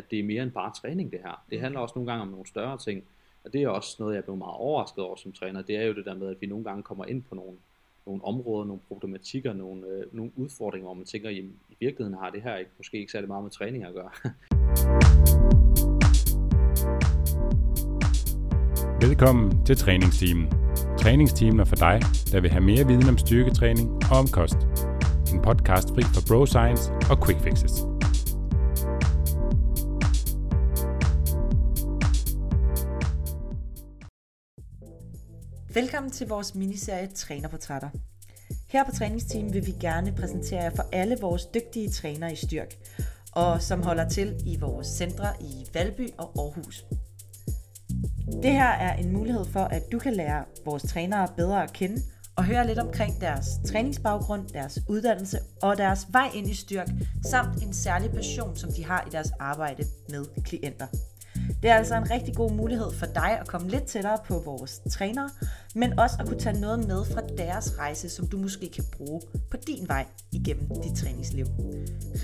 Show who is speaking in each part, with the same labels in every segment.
Speaker 1: at det er mere end bare træning det her. Det handler også nogle gange om nogle større ting, og det er også noget, jeg blevet meget overrasket over som træner, det er jo det der med, at vi nogle gange kommer ind på nogle, nogle områder, nogle problematikker, nogle, øh, nogle udfordringer, hvor man tænker, jamen, i virkeligheden har det her ikke, måske ikke særlig meget med træning at gøre.
Speaker 2: Velkommen til træningsteamen. Træningsteamen er for dig, der vil have mere viden om styrketræning og om kost. En podcast fri for bro science og quick fixes.
Speaker 3: Velkommen til vores miniserie Trænerportrætter. Her på Træningsteam vil vi gerne præsentere jer for alle vores dygtige trænere i styrk, og som holder til i vores centre i Valby og Aarhus. Det her er en mulighed for, at du kan lære vores trænere bedre at kende og høre lidt omkring deres træningsbaggrund, deres uddannelse og deres vej ind i styrk, samt en særlig passion, som de har i deres arbejde med klienter. Det er altså en rigtig god mulighed for dig at komme lidt tættere på vores trænere, men også at kunne tage noget med fra deres rejse, som du måske kan bruge på din vej igennem dit træningsliv.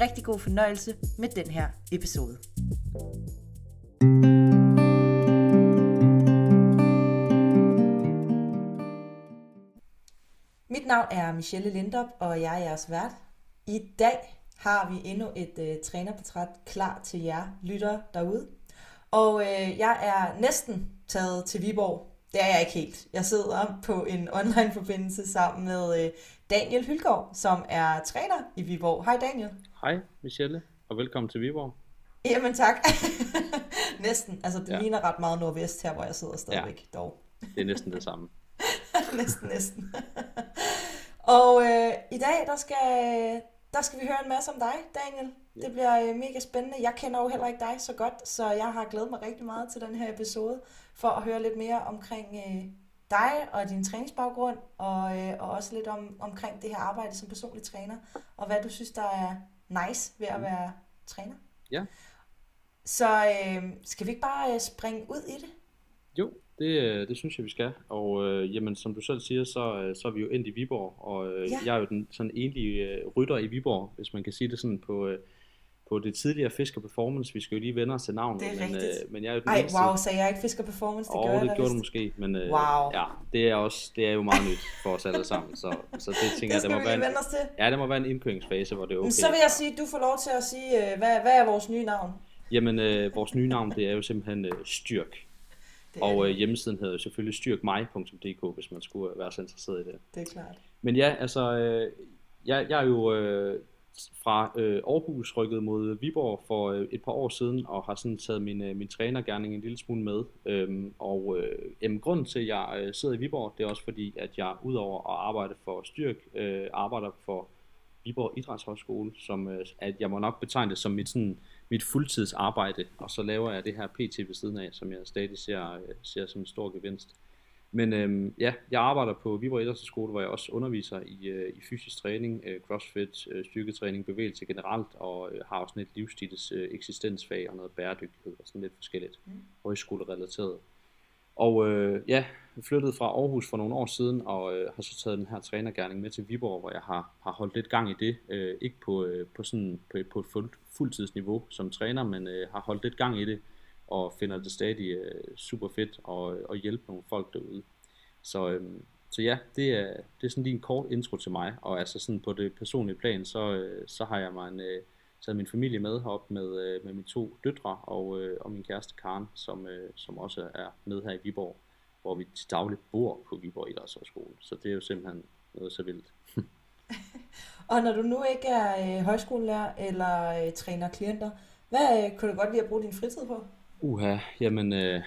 Speaker 3: Rigtig god fornøjelse med den her episode. Mit navn er Michelle Lindop, og jeg er jeres vært. I dag har vi endnu et øh, trænerportræt klar til jer lyttere derude. Og øh, jeg er næsten taget til Viborg. Det er jeg ikke helt. Jeg sidder på en online forbindelse sammen med øh, Daniel Hylgaard, som er træner i Viborg. Hej Daniel.
Speaker 1: Hej Michelle, og velkommen til Viborg.
Speaker 3: Jamen tak. næsten. Altså det ja. ligner ret meget nordvest her, hvor jeg sidder stadigvæk ja. dog.
Speaker 1: Det er næsten det samme.
Speaker 3: næsten, næsten. og øh, i dag, der skal, der skal vi høre en masse om dig, Daniel. Det bliver øh, mega spændende. Jeg kender jo heller ikke dig så godt, så jeg har glædet mig rigtig meget til den her episode, for at høre lidt mere omkring øh, dig og din træningsbaggrund, og, øh, og også lidt om, omkring det her arbejde som personlig træner, og hvad du synes, der er nice ved at mm. være træner.
Speaker 1: Ja.
Speaker 3: Så øh, skal vi ikke bare øh, springe ud i det?
Speaker 1: Jo, det, øh, det synes jeg, vi skal. Og øh, jamen, som du selv siger, så, øh, så er vi jo endt i Viborg, og øh, ja. jeg er jo den sådan enlige øh, rytter i Viborg, hvis man kan sige det sådan på, øh, på det tidligere Fisker Performance. Vi skal jo lige vende os til navnet.
Speaker 3: Det er
Speaker 1: men,
Speaker 3: rigtigt.
Speaker 1: Øh, men jeg er jo den
Speaker 3: Ej,
Speaker 1: eneste...
Speaker 3: wow, sagde jeg ikke Fisker Performance? Det
Speaker 1: oh,
Speaker 3: jeg
Speaker 1: det
Speaker 3: da
Speaker 1: gjorde du måske, men øh,
Speaker 3: Wow.
Speaker 1: ja, det er, også, det er jo meget nyt for os alle sammen. Så, så det tænker
Speaker 3: Det
Speaker 1: jeg, det må være en,
Speaker 3: vende os til.
Speaker 1: ja, det må være en indkøringsfase, hvor det er okay.
Speaker 3: Men så vil jeg sige, at du får lov til at sige, øh, hvad, hvad er vores nye navn?
Speaker 1: Jamen, øh, vores nye navn, det er jo simpelthen øh, Styrk.
Speaker 3: Det
Speaker 1: Og øh, hjemmesiden hedder jo selvfølgelig styrkmig.dk, hvis man skulle øh, være så interesseret i det.
Speaker 3: det er klart.
Speaker 1: Men ja, altså, øh, jeg, jeg er jo øh, fra øh, Aarhus rykket mod Viborg for øh, et par år siden, og har sådan taget min, øh, min trænergærning en lille smule med. Øhm, og øh, jamen, grunden til, at jeg øh, sidder i Viborg, det er også fordi, at jeg udover at arbejde for Styrk, øh, arbejder for Viborg Idrætshøjskole, som øh, at jeg må nok betegne det som mit, sådan, mit fuldtidsarbejde, og så laver jeg det her PT ved siden af, som jeg stadig ser, ser som en stor gevinst. Men øhm, ja, jeg arbejder på Viborg Idrætshøjskole, hvor jeg også underviser i, øh, i fysisk træning, øh, crossfit, øh, styrketræning, bevægelse generelt, og øh, har også sådan et livsstils øh, eksistensfag og noget bæredygtighed og sådan lidt forskelligt
Speaker 3: Mm.
Speaker 1: højskolerelateret. Og øh, ja, jeg flyttede fra Aarhus for nogle år siden, og øh, har så taget den her trænergærning med til Viborg, hvor jeg har, har holdt lidt gang i det. Øh, ikke på, øh, på, sådan, på, på et fuld, fuldtidsniveau som træner, men øh, har holdt lidt gang i det, og finder det stadig øh, super fedt at, at hjælpe nogle folk derude. Så, øh, så ja, det er, det er sådan lige en kort intro til mig, og altså sådan på det personlige plan, så, øh, så har jeg mig en, øh, taget min familie med herop med, øh, med mine to døtre og, øh, og min kæreste Karen, som, øh, som også er med her i Viborg, hvor vi til dagligt bor på Viborg Idrætshøjskole. Så det er jo simpelthen noget så vildt.
Speaker 3: Og når du nu ikke er øh, højskolelærer eller øh, træner klienter, hvad øh, kunne du godt lide at bruge din fritid på?
Speaker 1: Uha, jamen øh,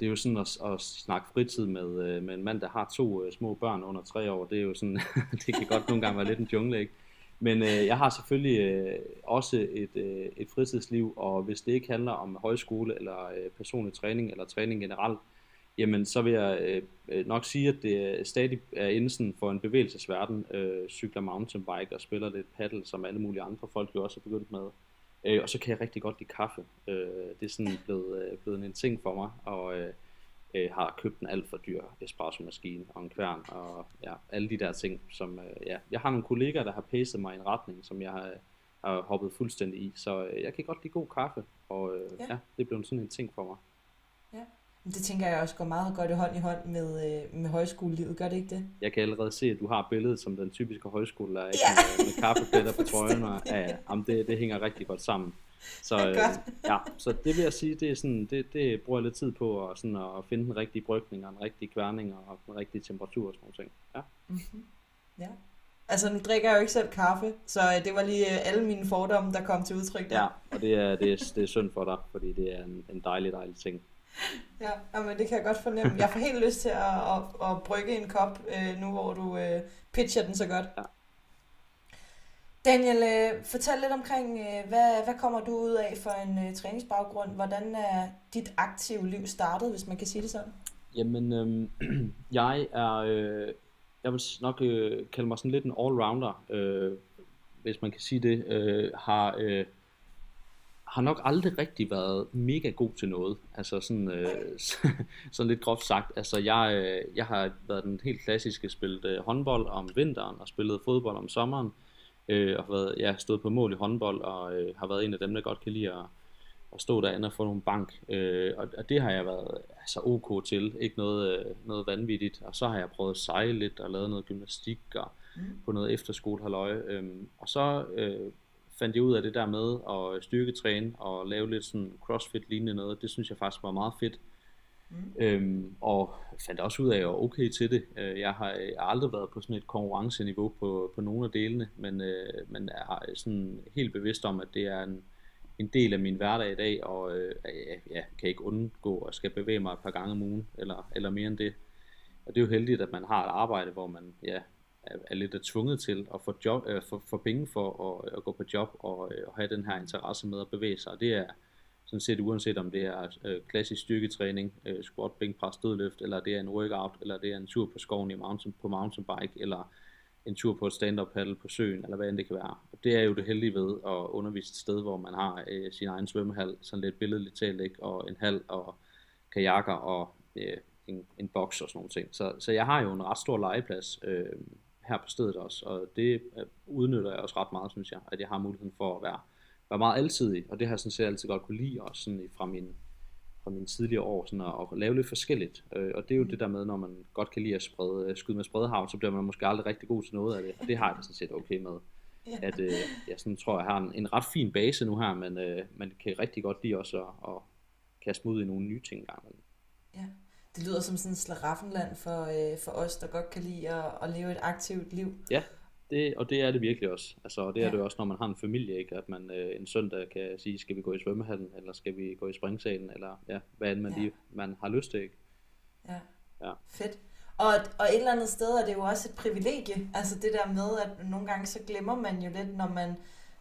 Speaker 1: det er jo sådan at, at snakke fritid med, øh, med en mand, der har to øh, små børn under tre år. Det er jo sådan, det kan godt nogle gange være lidt en jungle, ikke? Men øh, jeg har selvfølgelig øh, også et, øh, et fritidsliv, og hvis det ikke handler om højskole eller øh, personlig træning eller træning generelt, jamen så vil jeg øh, øh nok sige, at det øh, stadig er inden sådan for en bevægelsesverden, øh, cykler mountainbike og spiller lidt paddle, som alle mulige andre folk jo også er begyndt med. Øh, og så kan jeg rigtig godt lide kaffe. Øh, det er sådan blevet, øh, blevet en ting for mig, og øh, øh, har købt en alt for dyr espresso-maskine og en kværn og ja, alle de der ting, som øh, ja, jeg har nogle kollegaer, der har pacet mig i en retning, som jeg har, har hoppet fuldstændig i, så øh, jeg kan godt lide god kaffe, og øh, ja.
Speaker 3: Ja.
Speaker 1: ja, det blev sådan en ting for mig.
Speaker 3: Men Det tænker jeg også går meget godt i hånd i hånd med, øh, med højskolelivet, gør det ikke det?
Speaker 1: Jeg kan allerede se, at du har billedet som den typiske højskolelærer?
Speaker 3: Ja.
Speaker 1: med, med kaffepletter på trøjen, og ja, ja, jamen det, det hænger rigtig godt sammen. Så,
Speaker 3: er
Speaker 1: øh, ja, så det vil jeg sige, det, er sådan, det, det bruger jeg lidt tid på, at, sådan at finde den rigtige brygning, og den rigtige kværning, og den rigtige temperatur og sådan nogle ting. Ja.
Speaker 3: Ja. Altså, nu drikker jeg jo ikke selv kaffe, så øh, det var lige øh, alle mine fordomme, der kom til udtryk der.
Speaker 1: Ja, og det er, det, er, det er synd for dig, fordi det er en, en dejlig, dejlig ting.
Speaker 3: Ja, jamen, det kan jeg godt fornemme. Jeg får helt lyst til at, at, at brygge en kop, øh, nu hvor du øh, pitcher den så godt.
Speaker 1: Ja.
Speaker 3: Daniel, øh, fortæl lidt omkring, øh, hvad, hvad kommer du ud af for en uh, træningsbaggrund? Hvordan er dit aktive liv startet, hvis man kan sige det sådan?
Speaker 1: Jamen, øhm, jeg er, øh, jeg vil nok øh, kalde mig sådan lidt en allrounder, øh, hvis man kan sige det, øh, har, øh, har nok aldrig rigtig været mega god til noget. Altså sådan, øh, sådan lidt groft sagt. Altså jeg, øh, jeg har været den helt klassiske, spillet øh, håndbold om vinteren og spillet fodbold om sommeren. Øh, og har været, ja, stået på mål i håndbold og øh, har været en af dem, der godt kan lide at, at stå derinde og få nogle bank. Øh, og, og det har jeg været altså ok til, ikke noget, øh, noget vanvittigt. Og så har jeg prøvet at sejle lidt og lavet noget gymnastik og mm. på noget efterskolehaløje. Øhm, og så øh, fandt jeg ud af det der med at styrketræne og lave lidt sådan crossfit lignende noget. Det synes jeg faktisk var meget fedt. Mm. Øhm, og fandt også ud af, at jeg var okay til det. Øh, jeg har, jeg har aldrig været på sådan et konkurrenceniveau på, på nogle af delene, men, øh, men er sådan helt bevidst om, at det er en, en del af min hverdag i dag, og øh, jeg, jeg kan ikke undgå at skal bevæge mig et par gange om ugen, eller, eller mere end det. Og det er jo heldigt, at man har et arbejde, hvor man ja, er, er lidt er tvunget til at få, job, øh, få, få penge for at, at gå på job og, øh, og have den her interesse med at bevæge sig. Og det er sådan set uanset om det er øh, klassisk styrketræning, øh, squat, bænkpres, dødløft, eller det er en workout, eller det er en tur på skoven i mountain, på mountainbike, eller en tur på et stand-up paddle på søen, eller hvad end det kan være. Og det er jo det heldige ved at undervise et sted, hvor man har øh, sin egen svømmehal, sådan lidt billedligt talt, ikke? og en hal, og kajakker, og øh, en, en boks og sådan nogle ting. Så, så jeg har jo en ret stor legeplads øh, her på stedet også, og det øh, udnytter jeg også ret meget, synes jeg, at jeg har muligheden for at være, være meget alsidig, og det har jeg sådan set altid godt kunne lide, også sådan fra min, fra mine tidligere år, sådan at, at lave lidt forskelligt. Øh, og det er jo det der med, når man godt kan lide at sprede, øh, skyde med spredehavn, så bliver man måske aldrig rigtig god til noget af det, og det har jeg det sådan set okay med.
Speaker 3: Ja.
Speaker 1: At øh, jeg sådan tror, jeg har en, en ret fin base nu her, men øh, man kan rigtig godt lide også at, at kaste mig ud i nogle nye ting engang.
Speaker 3: Ja. Det lyder som sådan et slaraffenland for, øh, for os, der godt kan lide at, at leve et aktivt liv.
Speaker 1: Ja, det, og det er det virkelig også. Altså, og det er
Speaker 3: Ja.
Speaker 1: det jo også, når man har en familie, ikke? at man øh, en søndag kan sige, skal vi gå i svømmehallen, eller skal vi gå i springsalen, eller ja, hvad end man,
Speaker 3: Ja.
Speaker 1: lige, man har lyst til. Ikke?
Speaker 3: Ja.
Speaker 1: Ja.
Speaker 3: Fedt. Og, og et eller andet sted er det jo også et privilegie. Altså det der med, at nogle gange så glemmer man jo lidt, når man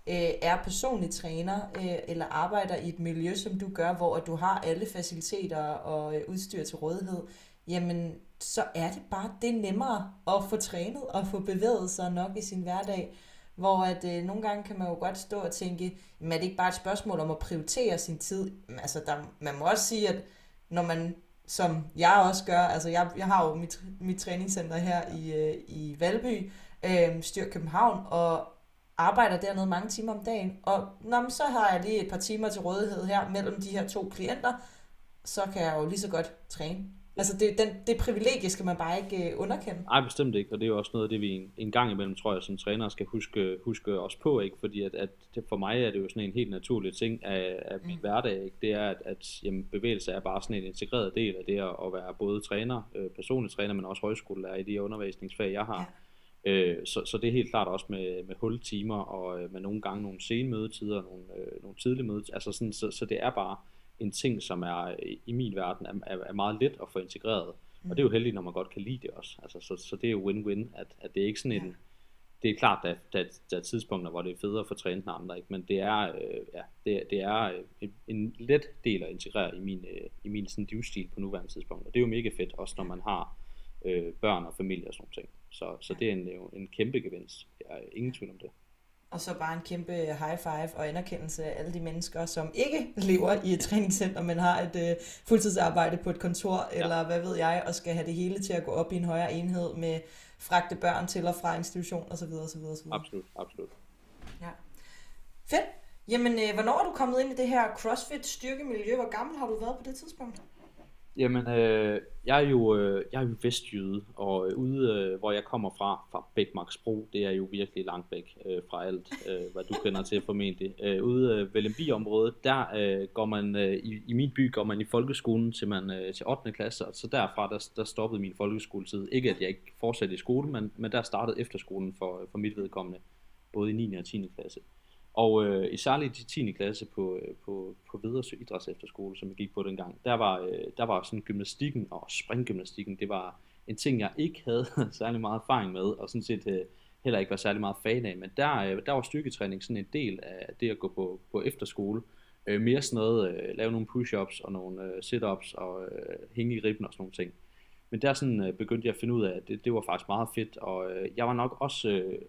Speaker 3: øh, er personlig træner, øh, eller arbejder i et miljø, som du gør, hvor at du har alle faciliteter og øh, udstyr til rådighed, jamen så er det bare det er nemmere at få trænet og få bevæget sig nok i sin hverdag. Hvor at øh, nogle gange kan man jo godt stå og tænke, men er det ikke bare et spørgsmål om at prioritere sin tid? Altså der, man må også sige, at når man, som jeg også gør, altså jeg, jeg har jo mit, mit træningscenter her i, øh, i Valby, øh, Styr København, og arbejder dernede mange timer om dagen. Og nå, men så har jeg lige et par timer til rådighed her mellem de her to klienter, så kan jeg jo lige så godt træne. Altså det, den, det privilegie skal man bare ikke øh, underkende.
Speaker 1: Nej, bestemt ikke, og det er jo også noget af det, vi en, en gang imellem, tror jeg, som træner skal huske, huske os på, ikke? fordi at, at det, for mig er det jo sådan en helt naturlig ting af, af min mm. hverdag, ikke? det er, at, at jamen, bevægelse er bare sådan en integreret del af det at, at være både træner, øh, personlig træner, men også højskolelærer i de her undervisningsfag, jeg har. Ja. Øh, så, så det er helt klart også med, med hultimer, og øh, med nogle gange nogle sene mødetider, nogle, øh, nogle tidlige mødetider, altså sådan, så, så det er bare en ting, som er øh, i min verden er, er, er meget let at få integreret. Mm. Og det er jo heldigt, når man godt kan lide det også. Altså, så, så det er jo win-win, at, at det er ikke sådan en...
Speaker 3: Ja.
Speaker 1: Det er klart, at der, der er tidspunkter, hvor det er federe at få trænet end andre, ikke? men det er, øh, ja, det, det er øh, en, en let del at integrere i min, øh, i min sådan livsstil på nuværende tidspunkt. Og det er jo mega fedt, også når man har øh, børn og familie og sådan noget. Så, så det er en, jo en kæmpe gevinst. Jeg er ingen tvivl om det.
Speaker 3: Og så bare en kæmpe high five og anerkendelse af alle de mennesker, som ikke lever i et træningscenter, men har et øh, fuldtidsarbejde på et kontor, ja. eller hvad ved jeg, og skal have det hele til at gå op i en højere enhed med fragte børn til og fra institution osv. osv., osv.
Speaker 1: Absolut, absolut.
Speaker 3: Ja. Fedt. Jamen, øh, hvornår er du kommet ind i det her CrossFit styrkemiljø? Hvor gammel har du været på det tidspunkt?
Speaker 1: Jamen, øh, jeg er jo øh, jeg er jo vestjyde, og øh, ude, øh, hvor jeg kommer fra, fra Bækmarksbro, det er jo virkelig langt væk øh, fra alt, øh, hvad du kender til formentlig. Øh, ude øh, Velembi-området, der øh, går man, øh, i, i min by går man i folkeskolen til, man, øh, til 8. klasse, og så derfra, der, der stoppede min folkeskoletid. Ikke at jeg ikke fortsatte i skole, men, men der startede efterskolen for, for mit vedkommende, både i 9. og 10. klasse. Og øh, i særligt i 10. klasse på, øh, på, på Vedersø Idræts Efterskole, som jeg gik på dengang, der var, øh, der var sådan gymnastikken og springgymnastikken, det var en ting, jeg ikke havde særlig meget erfaring med, og sådan set øh, heller ikke var særlig meget fan af, men der, øh, der var styrketræning sådan en del af det at gå på, på efterskole. Øh, mere sådan noget, øh, lave nogle push-ups og nogle øh, sit-ups og øh, hænge i ribben og sådan nogle ting. Men der sådan, øh, begyndte jeg at finde ud af, at det, det var faktisk meget fedt, og øh, jeg var nok også øh,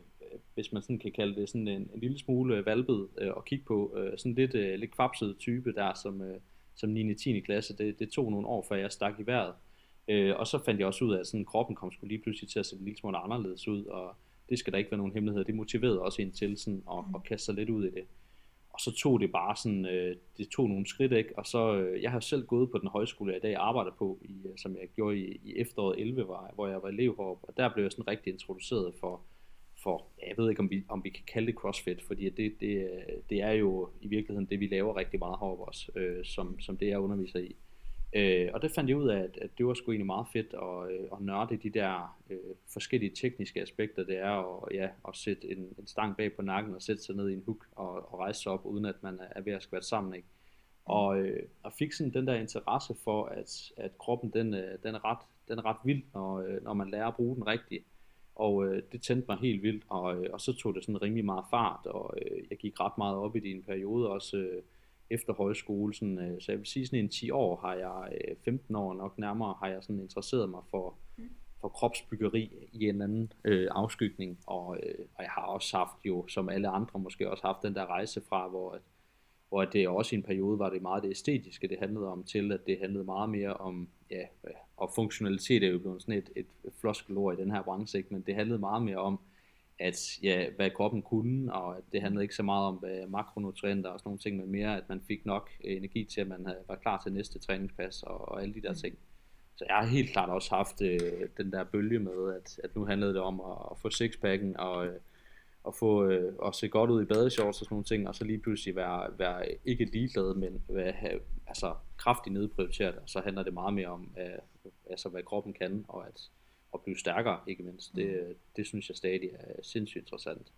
Speaker 1: hvis man sådan kan kalde det, sådan en, en lille smule øh, valpet øh, at kigge på. Øh, sådan lidt, øh, lidt kvapset type der, som, øh, som 9. 10. klasse. Det, det tog nogle år, før jeg stak i vejret. Øh, og så fandt jeg også ud af, at sådan, kroppen kom skulle lige pludselig til at se en lille smule anderledes ud, og det skal der ikke være nogen hemmelighed. Det motiverede også en til sådan, at, at kaste sig lidt ud i det. Og så tog det bare sådan, øh, det tog nogle skridt, ikke? og så, øh, jeg har selv gået på den højskole, jeg i dag arbejder på, i, øh, som jeg gjorde i, i efteråret 11, var, hvor jeg var elev heroppe, og der blev jeg sådan rigtig introduceret for, for, jeg ved ikke om vi, om vi kan kalde det CrossFit, fordi det, det, det er jo i virkeligheden det, vi laver rigtig meget heroppe også, øh, som, som det jeg underviser i. Øh, og det fandt jeg ud af, at, at det var sgu egentlig meget fedt at, øh, at nørde de der øh, forskellige tekniske aspekter, det er at, ja, at sætte en, en stang bag på nakken og sætte sig ned i en hook og, og rejse sig op, uden at man er ved at skvætte sammen. Ikke? Og, øh, og fik sådan den der interesse for, at, at kroppen den, øh, den, er ret, den er ret vild, når, øh, når man lærer at bruge den rigtigt. Og øh, det tændte mig helt vildt, og, øh, og så tog det sådan rimelig meget fart, og øh, jeg gik ret meget op i det i en periode, også øh, efter højskole. Sådan, øh, så jeg vil sige, sådan en 10 år har jeg, øh, 15 år nok nærmere, har jeg sådan interesseret mig for, for kropsbyggeri i en anden øh, afskygning, og, øh, og jeg har også haft jo, som alle andre måske også haft den der rejse fra, hvor at, hvor det også i en periode var det meget det æstetiske, det handlede om, til at det handlede meget mere om, ja, og funktionalitet er jo blevet sådan et, et floskelord i den her branche, men det handlede meget mere om, at ja, hvad kroppen kunne, og at det handlede ikke så meget om hvad makronutrienter og sådan nogle ting, men mere at man fik nok energi til, at man havde, var klar til næste træningspas og, og alle de der ting. Så jeg har helt klart også haft øh, den der bølge med, at, at nu handlede det om at, at få sixpacken og, øh, at få øh, at se godt ud i badeshorts og sådan nogle ting, og så lige pludselig være, være ikke ligeglad, men være, have, altså kraftigt nedprioriteret, og så handler det meget mere om, øh, altså hvad kroppen kan, og at, at blive stærkere, ikke mindst. Det, det synes jeg stadig er sindssygt interessant.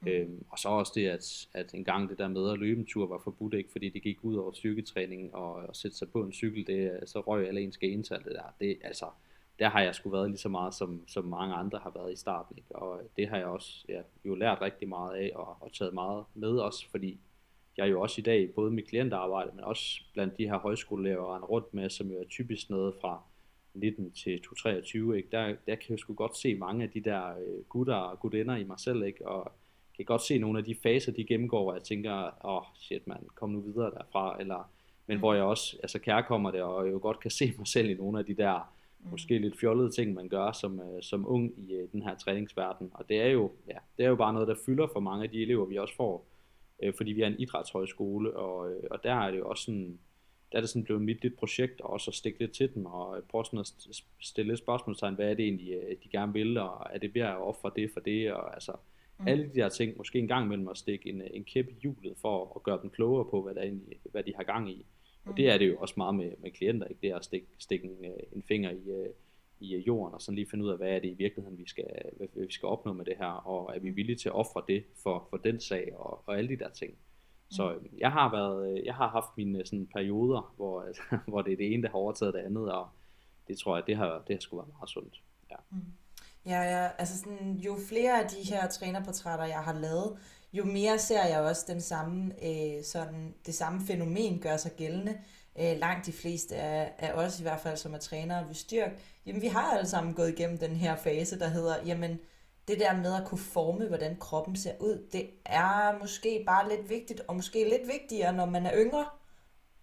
Speaker 1: Mm. Øhm, og så også det, at, at en gang det der med at løbe en tur var forbudt, ikke fordi det gik ud over styrketræning og at sætte sig på en cykel, det, så røg alle ens gental det der. Det, altså, der har jeg sgu været lige så meget, som, som mange andre har været i starten. Ikke? Og øh, det har jeg også ja, jo lært rigtig meget af, og, og taget meget med også, fordi jeg jo også i dag, både med klientarbejde, men også blandt de her højskolelærer, jeg rundt med, som jo er typisk noget fra 19 til 23, ikke? Der, der kan jeg sgu godt se mange af de der øh, gutter og gutinder i mig selv, ikke? og kan godt se nogle af de faser, de gennemgår, hvor jeg tænker, åh oh, shit mand, kom nu videre derfra, eller, men mm. hvor jeg også altså kærkommer det, og jo godt kan se mig selv i nogle af de der måske lidt fjollede ting, man gør som, øh, som ung i øh, den her træningsverden. Og det er, jo, ja, det er jo bare noget, der fylder for mange af de elever, vi også får, øh, fordi vi er en idrætshøjskole, og, øh, og der er det jo også sådan, der er det sådan blevet mit lidt projekt, og også at stikke lidt til den, og prøve sådan at stille lidt spørgsmålstegn, hvad er det egentlig, øh, de gerne vil, og er det ved at ofre det for det, og altså, mm. alle de der ting, måske en gang imellem at stikke en, en kæp i hjulet, for at gøre dem klogere på, hvad, der egentlig, hvad de har gang i. Og det er det jo også meget med, med klienter, ikke? det er at stikke, stikke en, øh, en finger i, øh, i øh, jorden, og sådan lige finde ud af, hvad er det i virkeligheden, vi skal, hvad, vi skal opnå med det her, og er vi villige til at ofre det for, for den sag, og, og alle de der ting. Så mm. jeg har været, jeg har haft mine sådan perioder, hvor, hvor det er det ene, der har overtaget det andet, og det tror jeg, det har, det har sgu været meget sundt. Ja. Mm.
Speaker 3: Ja, ja, altså sådan, jo flere af de her trænerportrætter, jeg har lavet, jo mere ser jeg også den samme, øh, sådan, det samme fænomen gør sig gældende. Øh, langt de fleste af, af os i hvert fald, som er trænere ved styrk, jamen vi har alle sammen gået igennem den her fase, der hedder, jamen det der med at kunne forme, hvordan kroppen ser ud, det er måske bare lidt vigtigt, og måske lidt vigtigere, når man er yngre.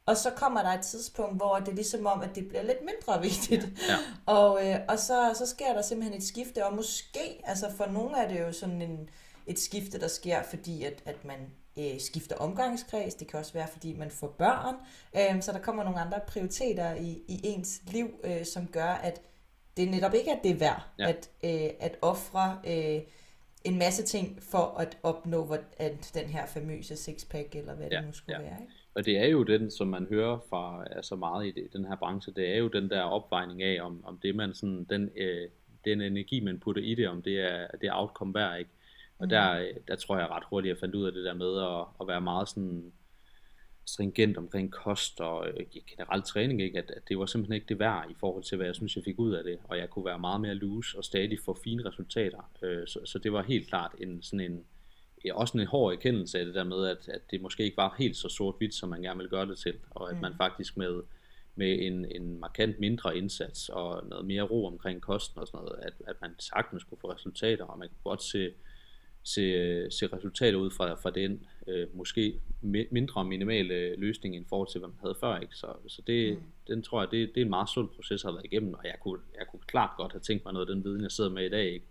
Speaker 3: Og så kommer der et tidspunkt, hvor det er ligesom om, at det bliver lidt mindre vigtigt. Ja. Og, øh, og så, så sker der simpelthen et skifte, og måske, altså for nogle er det jo sådan en, et skifte, der sker, fordi at, at man øh, skifter omgangskreds. Det kan også være, fordi man får børn. Øh, så der kommer nogle andre prioriteter i, i ens liv, øh, som gør, at det netop ikke er det værd ja. at, øh, at ofre øh, en masse ting for at opnå at den her famøse sixpack, eller hvad ja, det nu skulle ja. være. Ikke?
Speaker 1: Og det er jo den, som man hører fra altså meget i det, den her branche, det er jo den der opvejning af, om, om det man sådan, den, øh, den energi, man putter i det, om det er, det er outcome værd, ikke? Og mm. der, der tror jeg ret hurtigt, at jeg fandt ud af det der med at, at være meget sådan stringent omkring kost og øh, generelt træning, ikke? At, at det var simpelthen ikke det værd i forhold til, hvad jeg synes, jeg fik ud af det, og jeg kunne være meget mere loose og stadig få fine resultater. Øh, så, så det var helt klart en sådan en, også en hård erkendelse af det der med, at, at det måske ikke var helt så sort-hvidt, som man gerne ville gøre det til, og at mm. man faktisk med, med en, en markant mindre indsats og noget mere ro omkring kosten og sådan noget, at, at man sagtens kunne få resultater, og man kunne godt se, se, se resultater ud fra, fra den øh, måske mindre minimale løsning i forhold til, hvad man havde før. Ikke? Så, så det, mm. den tror jeg, det, det er en meget sund proces at have været igennem, og jeg kunne, jeg kunne klart godt have tænkt mig noget af den viden, jeg sidder med i dag. Ikke?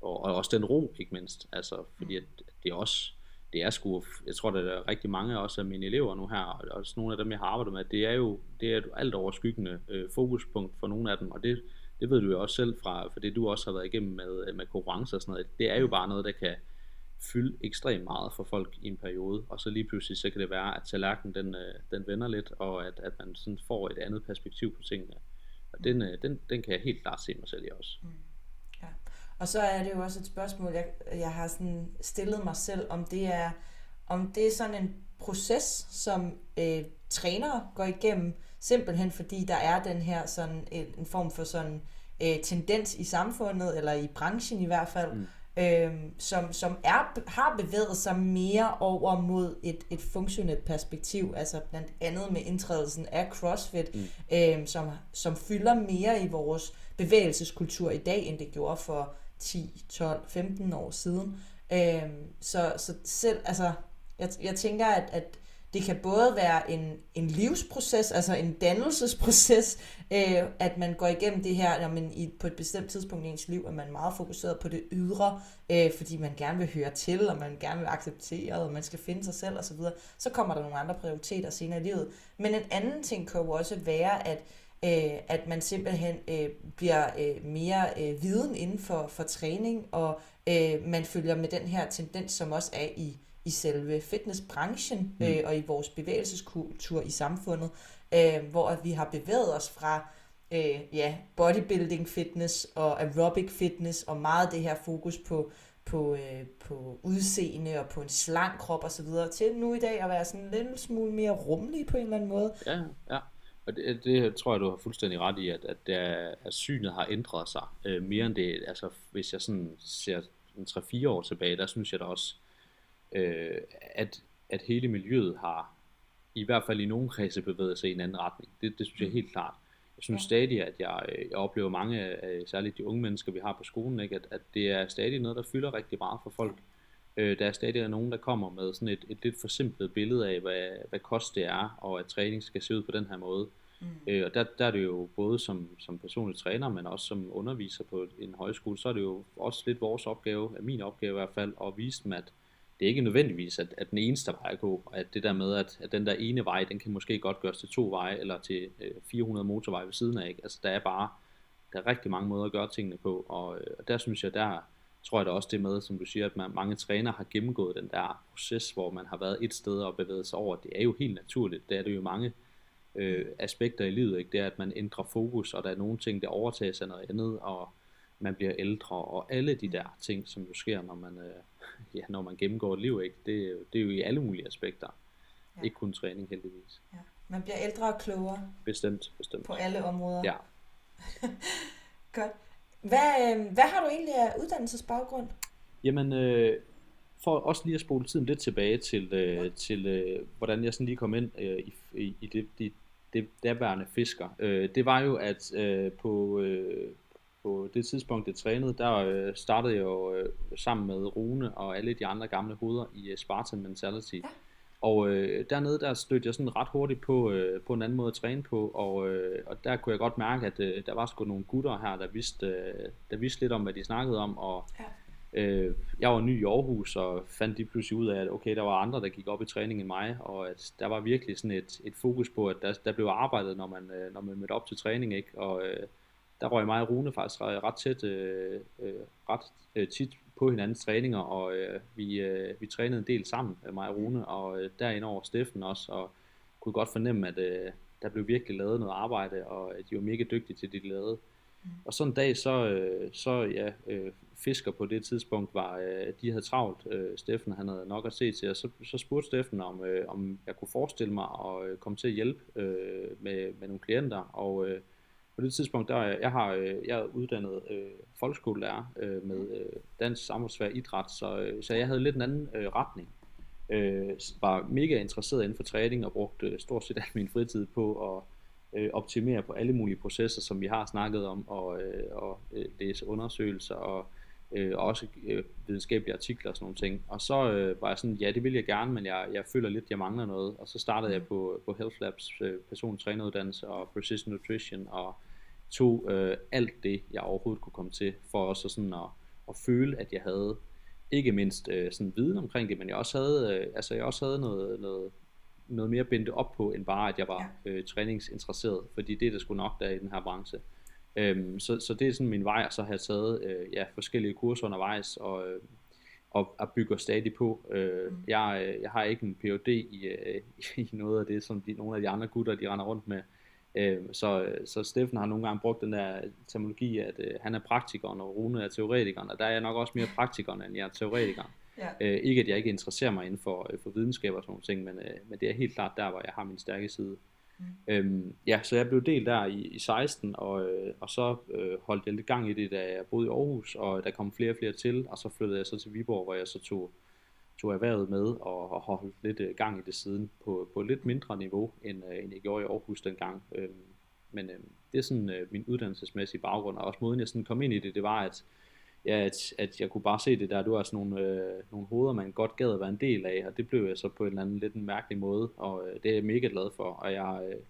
Speaker 1: Og, og også den ro, ikke mindst. Altså, fordi at det er også, det er sgu, jeg tror, der er rigtig mange også af mine elever nu her, og også nogle af dem, jeg har arbejdet med, det er jo det er et alt overskyggende øh, fokuspunkt for nogle af dem, og det, det ved du jo også selv fra, for det du også har været igennem med, med konkurrence og sådan noget, det er jo bare noget, der kan, fylde ekstremt meget for folk i en periode, og så lige pludselig så kan det være, at tallerkenen den, øh, den vender lidt, og at, at man sådan får et andet perspektiv på tingene. Og den, øh, den, den kan jeg helt klart se mig selv i også. Mm.
Speaker 3: Ja. Og så er det jo også et spørgsmål, jeg, jeg har sådan stillet mig selv, om det er, om det er sådan en proces, som øh, trænere går igennem, simpelthen fordi der er den her sådan en, en form for sådan øh, tendens i samfundet, eller i branchen i hvert fald, mm øh, som, som er, har bevæget sig mere over mod et, et funktionelt perspektiv, altså blandt andet med indtrædelsen af CrossFit, mm. øh, som, som fylder mere i vores bevægelseskultur i dag, end det gjorde for 10, 12, 15 år siden. Øh, så, så selv, altså, jeg, jeg tænker, at, at det kan både være en, en livsproces, altså en dannelsesproces, øh, at man går igennem det her, når man i, på et bestemt tidspunkt i ens liv, at man er meget fokuseret på det ydre, øh, fordi man gerne vil høre til, og man gerne vil acceptere, og man skal finde sig selv osv. Så, så kommer der nogle andre prioriteter senere i livet. Men en anden ting kan jo også være, at øh, at man simpelthen øh, bliver øh, mere øh, viden inden for, for træning, og øh, man følger med den her tendens, som også er i i selve fitnessbranchen mm. øh, og i vores bevægelseskultur i samfundet, øh, hvor vi har bevæget os fra øh, ja, bodybuilding fitness og aerobic fitness og meget det her fokus på på, øh, på udseende og på en slank krop og så videre til nu i dag at være sådan en lille smule mere rummelig på en eller anden måde.
Speaker 1: Ja, ja. Og det, det tror jeg, du har fuldstændig ret i, at, at, der, at synet har ændret sig øh, mere end det. Altså, hvis jeg sådan ser 3-4 år tilbage, der synes jeg da også, øh, at, at hele miljøet har i hvert fald i nogle kredse bevæget sig i en anden retning. Det, det synes jeg er helt klart. Jeg synes ja. stadig, at jeg, jeg oplever mange af særligt de unge mennesker, vi har på skolen, ikke? At, at det er stadig noget, der fylder rigtig meget for folk. Øh, der er stadig nogen, der kommer med sådan et, et lidt forsimplet billede af, hvad, hvad kost det er, og at træning skal se ud på den her måde. Mm. Øh, og der, der er det jo både som, som personlig træner, men også som underviser på en højskole, så er det jo også lidt vores opgave, min opgave i hvert fald, at vise dem, at det er ikke nødvendigvis, at, at den eneste vej at gå, at det der med, at, at den der ene vej, den kan måske godt gøres til to veje, eller til øh, 400 motorveje ved siden af, ikke? Altså der er bare, der er rigtig mange måder at gøre tingene på, og, øh, og der synes jeg, der tror jeg da også det med, som du siger, at man, mange trænere har gennemgået den der proces, hvor man har været et sted og bevæget sig over, det er jo helt naturligt, det er det jo mange øh, aspekter i livet, ikke? det er, at man ændrer fokus, og der er nogle ting, der overtages af noget andet, og man bliver ældre, og alle de der ting, som jo sker, når man, øh, ja, når man gennemgår et liv, ikke? Det, det er jo i alle mulige aspekter. Ja. Ikke kun træning, heldigvis.
Speaker 3: Ja. Man bliver ældre og klogere.
Speaker 1: Bestemt, bestemt.
Speaker 3: På alle områder.
Speaker 1: Ja.
Speaker 3: Godt. Hvad, øh, hvad har du egentlig af uddannelsesbaggrund?
Speaker 1: Jamen, øh, for også lige at spole tiden lidt tilbage til, øh, ja. til øh, hvordan jeg sådan lige kom ind øh, i, i, i det, det, det derværende fisker. Øh, det var jo, at øh, på, øh, på det tidspunkt, det trænede, der øh, startede jeg jo øh, sammen med Rune og alle de andre gamle hoveder i øh, Spartan Mentality. Ja. Og øh, dernede, der stødte jeg sådan ret hurtigt på, øh, på en anden måde at træne på, og, øh, og der kunne jeg godt mærke, at øh, der var sgu nogle gutter her, der vidste, øh, der vidste lidt om, hvad de snakkede om, og, øh, jeg var ny i Aarhus og fandt lige pludselig ud af, at okay, der var andre, der gik op i træning end mig, og at der var virkelig sådan et, et fokus på, at der, der blev arbejdet, når man, øh, når man mødte op til træning, ikke? Og øh, der røg mig og Rune faktisk ret tæt, øh, øh, ret øh, tit på hinandens træninger, og øh, vi, øh, vi trænede en del sammen, mig og Rune, og øh, derinde over Steffen også, og kunne godt fornemme, at øh, der blev virkelig lavet noget arbejde, og de var mega dygtige til det, de lavede. Mm. Og sådan en dag, så, øh, så ja, øh, Fisker på det tidspunkt var, øh, de havde travlt. Øh, Steffen han havde nok at se til, og så, så spurgte Steffen, om, øh, om jeg kunne forestille mig at øh, komme til at hjælpe øh, med, med nogle klienter. Og øh, på det tidspunkt, der øh, jeg, har øh, jeg er uddannet øh, folkeskolelærer øh, med øh, dansk samfundsfag idræt, så, øh, så jeg havde lidt en anden øh, retning. Øh, var mega interesseret inden for træning og brugte øh, stort set al min fritid på at øh, optimere på alle mulige processer, som vi har snakket om, og, øh, og øh, læse undersøgelser og øh, også øh, videnskabelige artikler og sådan nogle ting. Og så øh, var jeg sådan, ja det vil jeg gerne, men jeg, jeg føler lidt, jeg mangler noget. Og så startede jeg på, på Health Labs øh, personlig træneruddannelse og Precision Nutrition og tog øh, alt det, jeg overhovedet kunne komme til, for også sådan at, at føle, at jeg havde ikke mindst øh, sådan viden omkring det, men jeg også havde, øh, altså jeg også havde noget, noget, noget mere bindet op på, end bare at jeg var øh, træningsinteresseret, fordi det er det sgu nok der i den her branche. Øhm, så, så det er sådan min vej, at så have taget øh, ja, forskellige kurser undervejs, og, øh, og, og bygger stadig på. Øh, mm. jeg, øh, jeg har ikke en Ph.D. i, øh, i noget af det, som de, nogle af de andre gutter, de render rundt med. Øh, så, så Steffen har nogle gange brugt den der terminologi, at øh, han er praktikeren, og Rune er teoretikeren, og der er jeg nok også mere praktikeren, end jeg er teoretikeren. Ja. Øh, ikke at jeg ikke interesserer mig inden for, øh, for videnskab og sådan nogle ting, men, øh, men det er helt klart der, hvor jeg har min stærke side. Mm. Øhm, ja, så jeg blev delt der i, i 16, og, øh, og så øh, holdt jeg lidt gang i det, da jeg boede i Aarhus, og der kom flere og flere til, og så flyttede jeg så til Viborg, hvor jeg så tog, tog erhvervet med og, og holdt lidt øh, gang i det siden på, på lidt mindre niveau, end, øh, end jeg gjorde i Aarhus dengang. Øhm, men øh, det er sådan øh, min uddannelsesmæssige baggrund, og også måden jeg sådan kom ind i det, det var, at ja, at, at jeg kunne bare se det der, du har sådan altså nogle, øh, nogle hoveder, man godt gad at være en del af, og det blev jeg så på en eller anden lidt en mærkelig måde, og øh, det er jeg mega glad for, og jeg, øh,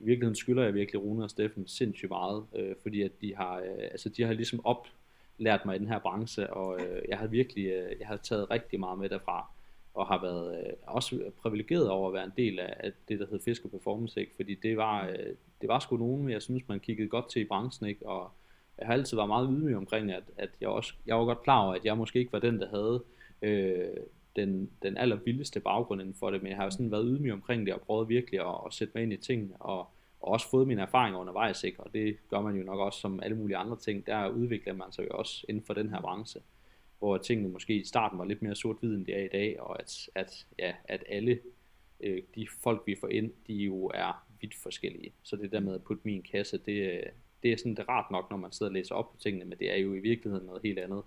Speaker 1: i virkeligheden skylder jeg virkelig Rune og Steffen sindssygt meget, øh, fordi at de har, øh, altså de har ligesom oplært mig i den her branche, og øh, jeg har virkelig, øh, jeg har taget rigtig meget med derfra, og har været øh, også privilegeret over at være en del af, af det, der hedder Fisker Performance, ikke? fordi det var, øh, det var sgu nogen, jeg synes, man kiggede godt til i branchen, ikke? og jeg har altid været meget ydmyg omkring, at, at jeg, også, jeg var godt klar over, at jeg måske ikke var den, der havde øh, den, den allervildeste baggrund inden for det, men jeg har jo sådan været ydmyg omkring det, og prøvet virkelig at, at sætte mig ind i tingene, og, og også fået mine erfaringer undervejs, ikke? og det gør man jo nok også som alle mulige andre ting, der udvikler man sig jo også inden for den her branche, hvor tingene måske i starten var lidt mere sort-hvid, end det er i dag, og at, at, ja, at alle øh, de folk, vi får ind, de jo er vidt forskellige. Så det der med at putte min kasse, det, øh, det er sådan det er rart nok, når man sidder og læser op på tingene, men det er jo i virkeligheden noget helt andet.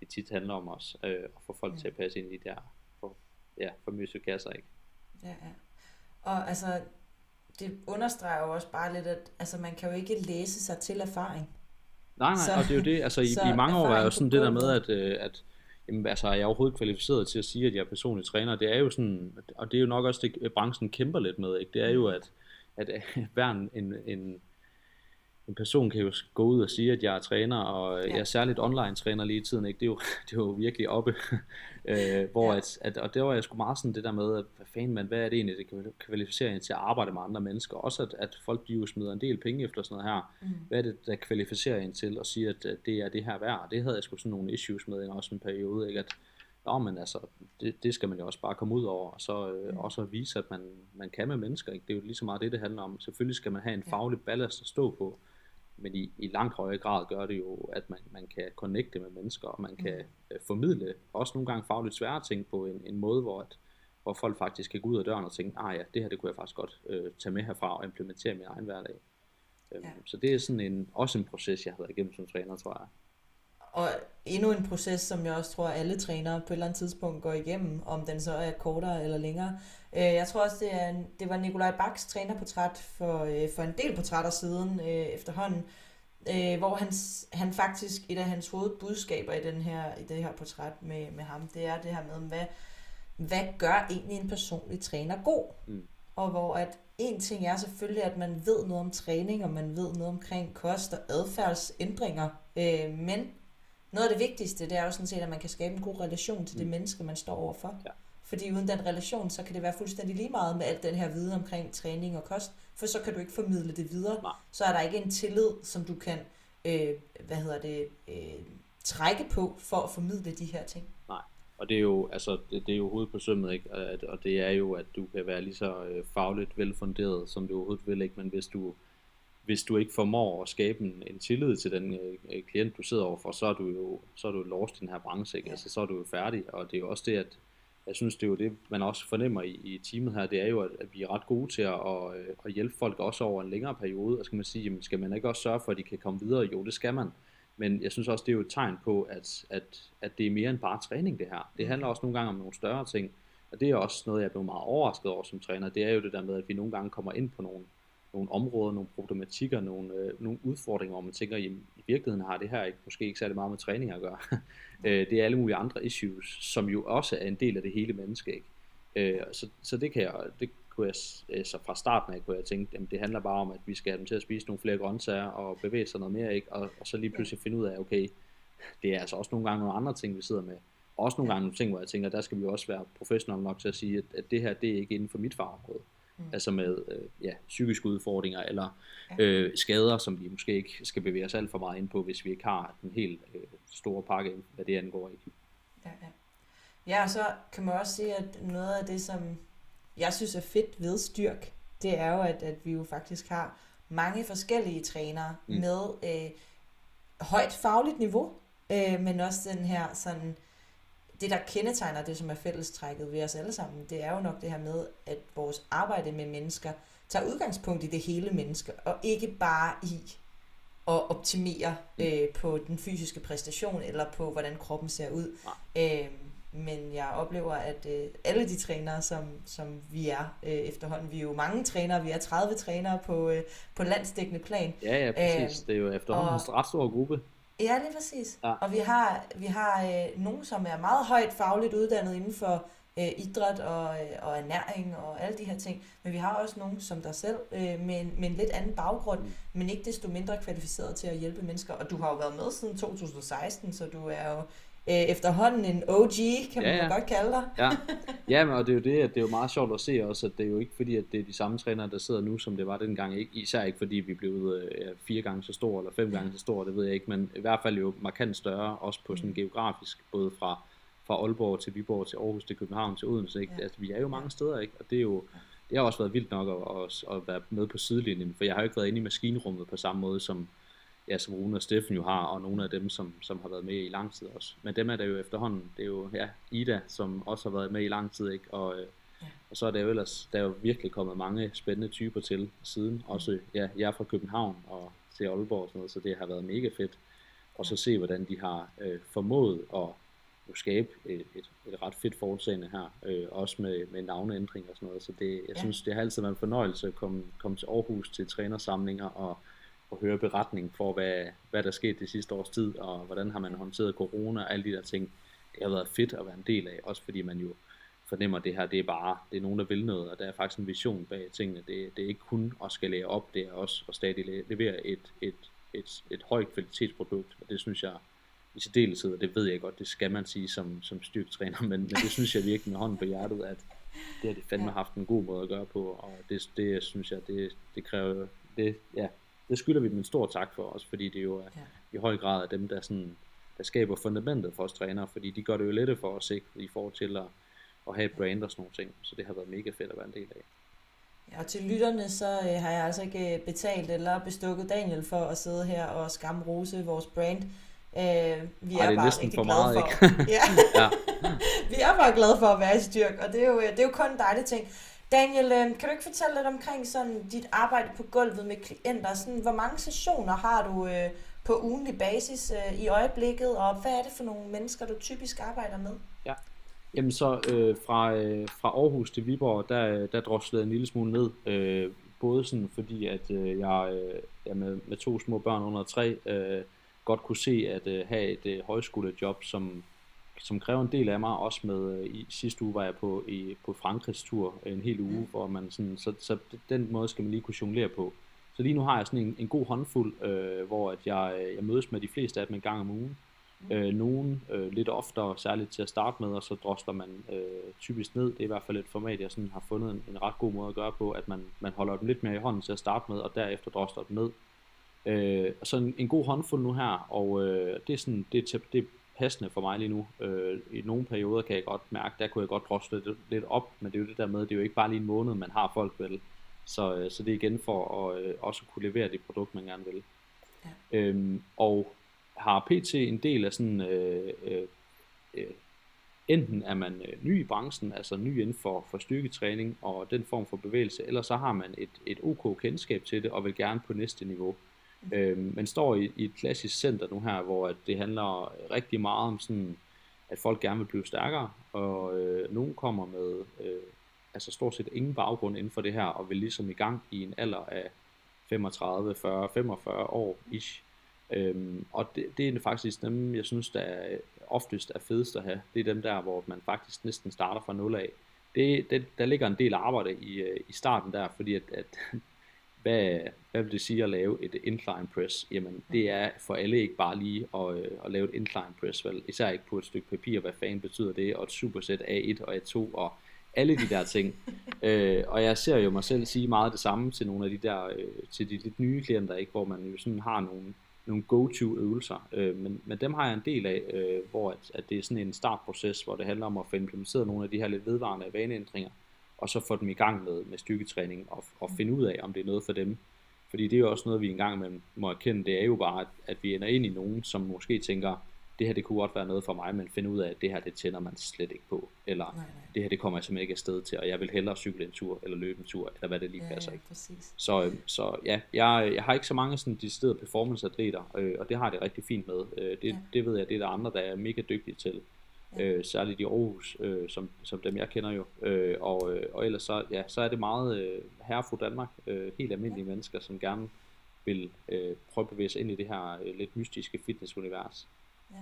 Speaker 1: Det tit handler om os, øh, at få folk ja. til at passe ind i de der for, ja, famøse kasser, ikke?
Speaker 3: Ja, ja. Og altså, det understreger jo også bare lidt, at altså, man kan jo ikke læse sig til erfaring.
Speaker 1: Nej, nej, så, og det er jo det, altså i, i mange år er jo sådan det der med, at, øh, at jamen, altså, er jeg overhovedet kvalificeret til at sige, at jeg er personlig træner, det er jo sådan, og det er jo nok også det, branchen kæmper lidt med, ikke? det er jo, mm. at, at hver en, en en person kan jo gå ud og sige, at jeg er træner, og ja. jeg er særligt online træner lige i tiden, ikke? Det, er jo, det er jo virkelig oppe, øh, hvor ja. at, at, og det var jeg sgu meget sådan det der med, at hvad fanden man, hvad er det egentlig, det kan kvalificere en til at arbejde med andre mennesker, også at, at folk de jo smider en del penge efter sådan noget her, mm. hvad er det, der kvalificerer en til at sige, at, at det er det her værd, det havde jeg sgu sådan nogle issues med, også en periode, ikke? at Nå, men altså, det, det skal man jo også bare komme ud over, og så øh, mm. også vise, at man, man kan med mennesker. Ikke? Det er jo lige så meget det, det handler om. Selvfølgelig skal man have en faglig ballast at stå på, men i, i langt højere grad gør det jo, at man, man kan connecte med mennesker, og man kan mm. øh, formidle også nogle gange fagligt svære ting på en, en måde, hvor, at, hvor folk faktisk kan gå ud af døren og tænke, ah ja, det her det kunne jeg faktisk godt øh, tage med herfra og implementere i min egen hverdag. Øhm, ja. Så det er sådan en, også en proces, jeg har været igennem som træner, tror jeg.
Speaker 3: Og endnu en proces, som jeg også tror, alle trænere på et eller andet tidspunkt går igennem, om den så er kortere eller længere. Øh, jeg tror også, det, er, det var Nikolaj Baks trænerportræt for, øh, for en del portrætter siden øh, efterhånden, hvor han, han faktisk, et af hans hovedbudskaber i, den her, i det her portræt med, med ham, det er det her med, hvad, hvad gør egentlig en personlig træner god? Mm. Og hvor at en ting er selvfølgelig, at man ved noget om træning, og man ved noget omkring kost og adfærdsændringer, øh, men noget af det vigtigste, det er jo sådan set, at man kan skabe en god relation til det
Speaker 1: Mm.
Speaker 3: menneske, man står overfor.
Speaker 1: Ja.
Speaker 3: Fordi uden den relation, så kan det være fuldstændig lige meget med alt den her viden omkring træning og kost, for så kan du ikke formidle det videre.
Speaker 1: Nej.
Speaker 3: Så er der ikke en tillid, som du kan, øh, hvad hedder det, øh, trække på for at formidle de her ting.
Speaker 1: Og det er jo, altså, det, det er jo hovedet på sømmet, ikke? Og, og det er jo, at du kan være lige så øh, fagligt velfunderet, som du overhovedet vil, ikke? Men hvis du, hvis du ikke formår at skabe en, en tillid til den øh, øh, klient, du sidder overfor, så er du jo, så er du lost i den her branche, ikke?
Speaker 3: Ja.
Speaker 1: Altså, så er du jo færdig, og det er jo også det, at jeg synes, det er jo det, man også fornemmer i, i teamet her, det er jo, at, at vi er ret gode til at, at, øh, at hjælpe folk også over en længere periode, og skal man sige, jamen, skal man ikke også sørge for, at de kan komme videre? Jo, det skal man. Men jeg synes også, det er jo et tegn på, at, at, at det er mere end bare træning, det her. Det handler også nogle gange om nogle større ting. Og det er også noget, jeg blev meget overrasket over som træner. Det er jo det der med, at vi nogle gange kommer ind på nogle, nogle områder, nogle problematikker, nogle, øh, nogle udfordringer, hvor man tænker, jamen, i virkeligheden har det her ikke, måske ikke særlig meget med træning at gøre. Øh, det er alle mulige andre issues, som jo også er en del af det hele menneske. Ikke? Øh, så, så det kan jeg, det kunne jeg, øh, så fra starten af kunne jeg tænke, jamen, det handler bare om, at vi skal have dem til at spise nogle flere grøntsager og bevæge sig noget mere, ikke? Og, og så lige pludselig finde ud af, okay, det er altså også nogle gange nogle andre ting, vi sidder med. Også nogle gange nogle ting, hvor jeg tænker, der skal vi også være professionelle nok til at sige, at, at det her, det er ikke inden for mit fagområde.
Speaker 3: Mm.
Speaker 1: Altså med øh, ja, psykiske udfordringer eller
Speaker 3: Ja.
Speaker 1: øh, skader, som vi måske ikke skal bevæge os alt for meget ind på, hvis vi ikke har den helt øh, store pakke, hvad det angår. Ikke?
Speaker 3: Ja, ja. ja, og så kan man også sige, at noget af det, som jeg synes er fedt ved styrk, det er jo, at, at vi jo faktisk har mange forskellige trænere mm. Med øh, højt fagligt niveau, øh, men også den her sådan, det der kendetegner det, som er fællestrækket ved os alle sammen, det er jo nok det her med, at vores arbejde med mennesker tager udgangspunkt i det hele menneske, og ikke bare i at optimere øh, på den fysiske præstation, eller på, hvordan kroppen ser ud. Øh, men jeg oplever, at øh, alle de trænere, som, som vi er øh, efterhånden, vi er jo mange trænere, vi er 30 trænere på, øh, på landsdækkende plan.
Speaker 1: Ja, ja, præcis.
Speaker 3: Øh,
Speaker 1: det er jo efterhånden
Speaker 3: og-
Speaker 1: en ret stor gruppe.
Speaker 3: Ja, lige præcis.
Speaker 1: Ja.
Speaker 3: Og vi har, vi har øh, nogen, som er meget højt fagligt uddannet inden for øh, idræt og, øh, og ernæring og alle de her ting. Men vi har også nogen som dig selv øh, med, en, med en lidt anden baggrund,
Speaker 1: Mm.
Speaker 3: men ikke desto mindre kvalificeret til at hjælpe mennesker. Og du har jo været med siden 2016, så du er jo øh, efterhånden en OG, kan man
Speaker 1: Ja,
Speaker 3: godt kalde dig.
Speaker 1: Ja, ja men, og det er jo det, at det er jo meget sjovt at se også, at det er jo ikke fordi, at det er de samme trænere, der sidder nu, som det var dengang. Ikke, især ikke fordi, vi blev øh, fire gange så store, eller fem gange så store, det ved jeg ikke, men i hvert fald jo markant større, også på sådan
Speaker 3: Mm.
Speaker 1: geografisk, både fra, fra Aalborg til Viborg til Aarhus til København til Odense. Ikke?
Speaker 3: Ja.
Speaker 1: Altså, vi er jo mange steder, ikke? og det er jo det har også været vildt nok at, at, at være med på sidelinjen, for jeg har jo ikke været inde i maskinrummet på samme måde, som, ja, som Rune og Steffen jo har, og nogle af dem, som, som har været med i lang tid også. Men dem er der jo efterhånden, det er jo ja, Ida, som også har været med i lang tid, ikke? Og, øh,
Speaker 3: Ja.
Speaker 1: og så er der jo ellers, der er jo virkelig kommet mange spændende typer til siden, også ja, jeg er fra København og til Aalborg og sådan noget, så det har været mega fedt. Og så se, hvordan de har øh, formået at skabe et, et, et ret fedt foretagende her, øh, også med, med navneændring og sådan noget. Så det, jeg
Speaker 3: ja.
Speaker 1: synes, det har altid været en fornøjelse at komme, komme til Aarhus til trænersamlinger og, og høre beretning for, hvad, hvad der skete det sidste års tid, og hvordan har man håndteret corona og alle de der ting. Det har været fedt at være en del af, også fordi man jo fornemmer, at det her det er bare, det er nogen, der vil noget, og der er faktisk en vision bag tingene. Det, det er ikke kun at skal lære op, det er også at stadig le- levere et, et, et, et højt kvalitetsprodukt, og det synes jeg i særdeleshed, og det ved jeg godt, det skal man sige som, som styrketræner, men, men det synes jeg virkelig med hånden på hjertet, at det har de fandme
Speaker 3: Ja.
Speaker 1: haft en god måde at gøre på, og det, det synes jeg, det, det kræver, det, ja, det skylder vi dem en stor tak for os, fordi det jo er
Speaker 3: Ja.
Speaker 1: i høj grad dem, der, sådan, der skaber fundamentet for os trænere, fordi de gør det jo lettere for os ikke, i forhold til at, at have et brand og sådan nogle ting, så det har været mega fedt at være en del af.
Speaker 3: Ja, og til lytterne, så øh, har jeg altså ikke øh, betalt eller bestukket Daniel for at sidde her og skamrose vores brand. Øh, vi
Speaker 1: Ej,
Speaker 3: er,
Speaker 1: det er
Speaker 3: bare rigtig
Speaker 1: for
Speaker 3: glade
Speaker 1: meget,
Speaker 3: for. ja,
Speaker 1: Ja,
Speaker 3: vi er bare glade for at være i styrk, og det er jo, øh, det er jo kun en dejlig ting. Daniel, øh, kan du ikke fortælle lidt omkring sådan dit arbejde på gulvet med klienter? Sådan, hvor mange sessioner har du øh, på ugenlig basis øh, i øjeblikket, og hvad er det for nogle mennesker, du typisk arbejder med?
Speaker 1: Ja, Jamen så øh, fra, øh, fra Aarhus til Viborg, der, der droslede jeg en lille smule ned. Øh, både sådan fordi, at øh, jeg, øh, jeg med, med to små børn under tre, øh, godt kunne se at øh, have et øh, højskolejob, som, som kræver en del af mig. Også med, øh, i sidste uge var jeg på, i, på Frankrigs tur en hel uge, hvor man sådan, så, så den måde skal man lige kunne jonglere på. Så lige nu har jeg sådan en, en god håndfuld, øh, hvor at jeg, øh, jeg mødes med de fleste af dem en gang om ugen. Mm. Øh, nogen øh, lidt oftere, særligt til at starte med, og så drosler man øh, typisk ned. Det er i hvert fald et format, jeg sådan har fundet en, en ret god måde at gøre på, at man, man holder dem lidt mere i hånden til at starte med, og derefter drosler dem ned. Øh, så en, en god håndfuld nu her, og øh, det er sådan, det er, det passende for mig lige nu. Øh, I nogle perioder kan jeg godt mærke, der kunne jeg godt drosle lidt, lidt op, men det er jo det der med, det er jo ikke bare lige en måned, man har folk vel. Så, øh, så det er igen for at øh, også kunne levere det produkt, man gerne vil. Ja. Øhm, og har PT en del af sådan, øh, øh, øh, enten er man øh, ny i branchen, altså ny inden for, for styrketræning og den form for bevægelse, eller så har man et, et OK kendskab til det og vil gerne på næste niveau. Øh, man står i, i et klassisk center nu her, hvor at det handler rigtig meget om sådan, at folk gerne vil blive stærkere, og øh, nogen kommer med øh, altså stort set ingen baggrund inden for det her, og vil ligesom i gang i en alder af 35, 40, 45 år ish. Øhm, og det, det er faktisk dem, jeg synes, der er oftest er fedest at have. Det er dem der, hvor man faktisk næsten starter fra nul af. Det, det, der ligger en del arbejde i, øh, i starten der, fordi at, at hvad, hvad vil det sige at lave et incline press? Jamen, det er for alle ikke bare lige at, øh, at lave et incline press, vel? Især ikke på et stykke papir, hvad fanden betyder det, og et supersæt A1 og A2, og alle de der ting. øh, og jeg ser jo mig selv sige meget det samme til nogle af de der, øh, til de lidt nye klienter, ikke? hvor man jo sådan har nogle, nogle go-to øvelser. Øh, men, men dem har jeg en del af, øh, hvor at, at det er sådan en startproces, hvor det handler om at få implementeret nogle af de her lidt vedvarende vaneændringer, og så få dem i gang med, med styrketræning og, og finde ud af, om det er noget for dem. Fordi det er jo også noget, vi engang med må erkende, det er jo bare, at, at vi ender ind i nogen, som måske tænker, det her det kunne godt være noget for mig, men finde ud af, at det her det tænder man slet ikke på, eller nej, nej. det her det kommer jeg simpelthen ikke afsted til, og jeg vil hellere cykle en tur, eller løbe en tur, eller hvad det lige ja, passer. Ikke? Præcis. Så, øh, så ja, jeg, jeg har ikke så mange sådan de steder performance-atleter, øh, og det har det rigtig fint med. Øh, det, ja. det ved jeg, det er der andre, der er mega dygtige til. Ja. Øh, særligt i Aarhus, øh, som, som dem jeg kender jo. Øh, og, øh, og ellers så, ja, så er det meget øh, herrefru Danmark, øh, helt almindelige ja. mennesker, som gerne vil øh, prøve at bevæge sig ind i det her øh, lidt mystiske fitnessunivers. Ja.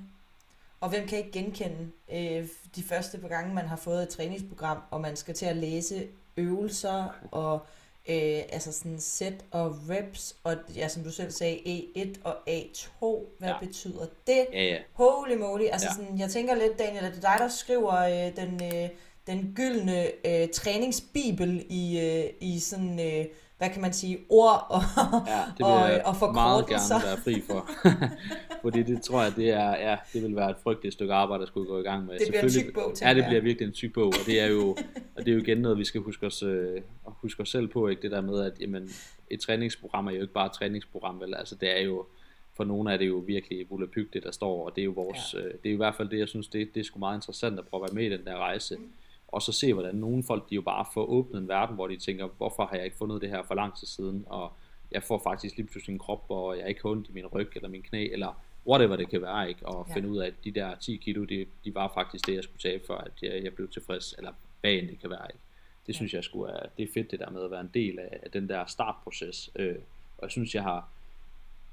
Speaker 3: Og hvem kan ikke genkende øh, de første par gange, man har fået et træningsprogram, og man skal til at læse øvelser og øh, altså sådan set og reps, og ja, som du selv sagde, E1 og A2, hvad ja. betyder det? Ja, ja. Holy moly, altså ja. sådan, jeg tænker lidt, Daniel, at det er dig, der skriver øh, den, øh, den gyldne øh, træningsbibel i, øh, i sådan... Øh, hvad kan man sige, ord og, ja, det vil og, jeg og forkortelser.
Speaker 1: meget gerne være fri for. Fordi det tror jeg, det er, ja, det vil være et frygteligt stykke arbejde, at skulle gå i gang med.
Speaker 3: Det bliver en tyk bog,
Speaker 1: Ja, det bliver virkelig en tyk bog, og det er jo, og det er jo igen noget, vi skal huske os, øh, huske os selv på, ikke? det der med, at jamen, et træningsprogram er jo ikke bare et træningsprogram, vel? Altså det er jo, for nogle er det jo virkelig volapyk, det der står, og det er jo vores, ja. øh, det er jo i hvert fald det, jeg synes, det, det er sgu meget interessant at prøve at være med i den der rejse. Mm og så se, hvordan nogle folk, de jo bare får åbnet en verden, hvor de tænker, hvorfor har jeg ikke fundet det her for lang tid siden, og jeg får faktisk lige pludselig en krop, hvor jeg ikke har ondt i min ryg eller min knæ, eller whatever det kan være, ikke? og ja. finde ud af, at de der 10 kilo, de, de var faktisk det, jeg skulle tage, for at jeg, jeg blev tilfreds, eller hvad end det kan være. Ikke? Det synes jeg skulle er, det er fedt det der med at være en del af, af den der startproces, øh, og jeg synes, jeg har,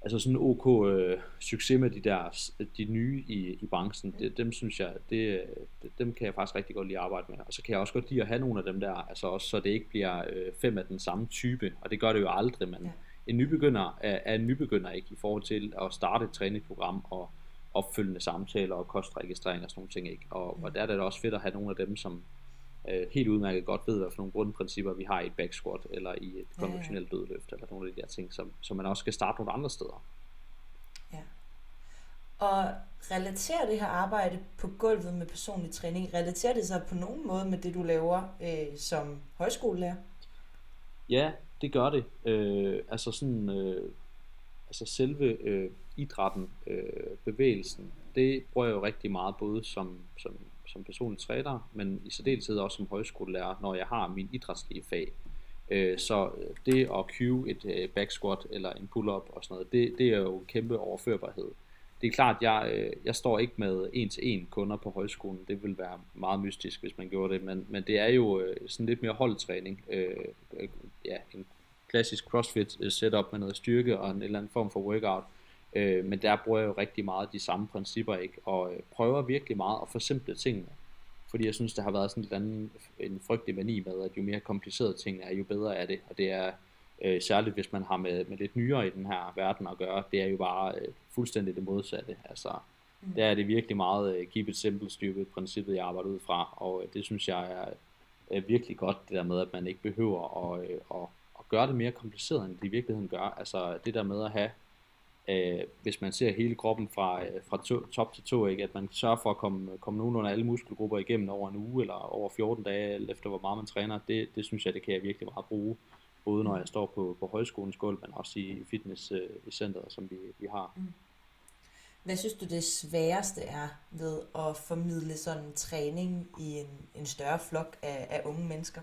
Speaker 1: altså sådan en ok øh, succes med de der de nye i, i branchen, det, dem synes jeg, det, dem kan jeg faktisk rigtig godt lide at arbejde med. Og så kan jeg også godt lide at have nogle af dem der, altså også så det ikke bliver øh, fem af den samme type, og det gør det jo aldrig, men ja. en nybegynder er, er en nybegynder ikke i forhold til at starte et træningsprogram og opfølgende samtaler og kostregistrering og sådan nogle ting ikke. Og, og der er det også fedt at have nogle af dem, som øh, helt udmærket godt ved, hvad for nogle grundprincipper vi har i et back squat, eller i et konventionelt dødløft, eller nogle af de der ting, som, som man også skal starte nogle andre steder.
Speaker 3: Ja. Og relaterer det her arbejde på gulvet med personlig træning, relaterer det sig på nogen måde med det, du laver øh, som højskolelærer?
Speaker 1: Ja, det gør det. Øh, altså sådan, øh, altså selve øh, idrætten, øh, bevægelsen, det bruger jeg jo rigtig meget, både som, som som personlig træner, men i særdeleshed også som højskolelærer, når jeg har min idrætslige fag. Øh, så øh, det at cue et øh, back squat eller en pull-up og sådan noget, det, det er jo en kæmpe overførbarhed. Det er klart, jeg, øh, jeg står ikke med en til en kunder på højskolen. Det vil være meget mystisk, hvis man gjorde det, men, men det er jo øh, sådan lidt mere holdtræning. Øh, ja, en klassisk CrossFit setup med noget styrke og en eller anden form for workout. Øh, men der bruger jeg jo rigtig meget de samme principper, ikke? Og øh, prøver virkelig meget at forsimple tingene. Fordi jeg synes, der har været sådan en, anden, en frygtelig mani med, at jo mere komplicerede ting er, jo bedre er det. Og det er øh, særligt, hvis man har med, med lidt nyere i den her verden at gøre, det er jo bare øh, fuldstændig det modsatte. Altså, mm. der er det virkelig meget uh, keep it simple styrket princippet, jeg arbejder ud fra, og uh, det synes jeg er, er virkelig godt, det der med, at man ikke behøver at, uh, at, at gøre det mere kompliceret, end det i virkeligheden gør. Altså det der med at have øh, hvis man ser hele kroppen fra, øh, fra to, top til to, ikke? at man sørger for at komme, komme nogenlunde alle muskelgrupper igennem over en uge eller over 14 dage, efter hvor meget man træner, det, det synes jeg, det kan jeg virkelig meget bruge, både når jeg står på, på højskolens gulv, men også i fitnesscenteret, øh, som vi, vi har. Mm.
Speaker 3: Hvad synes du det sværeste er ved at formidle sådan en træning i en, en større flok af, af unge mennesker?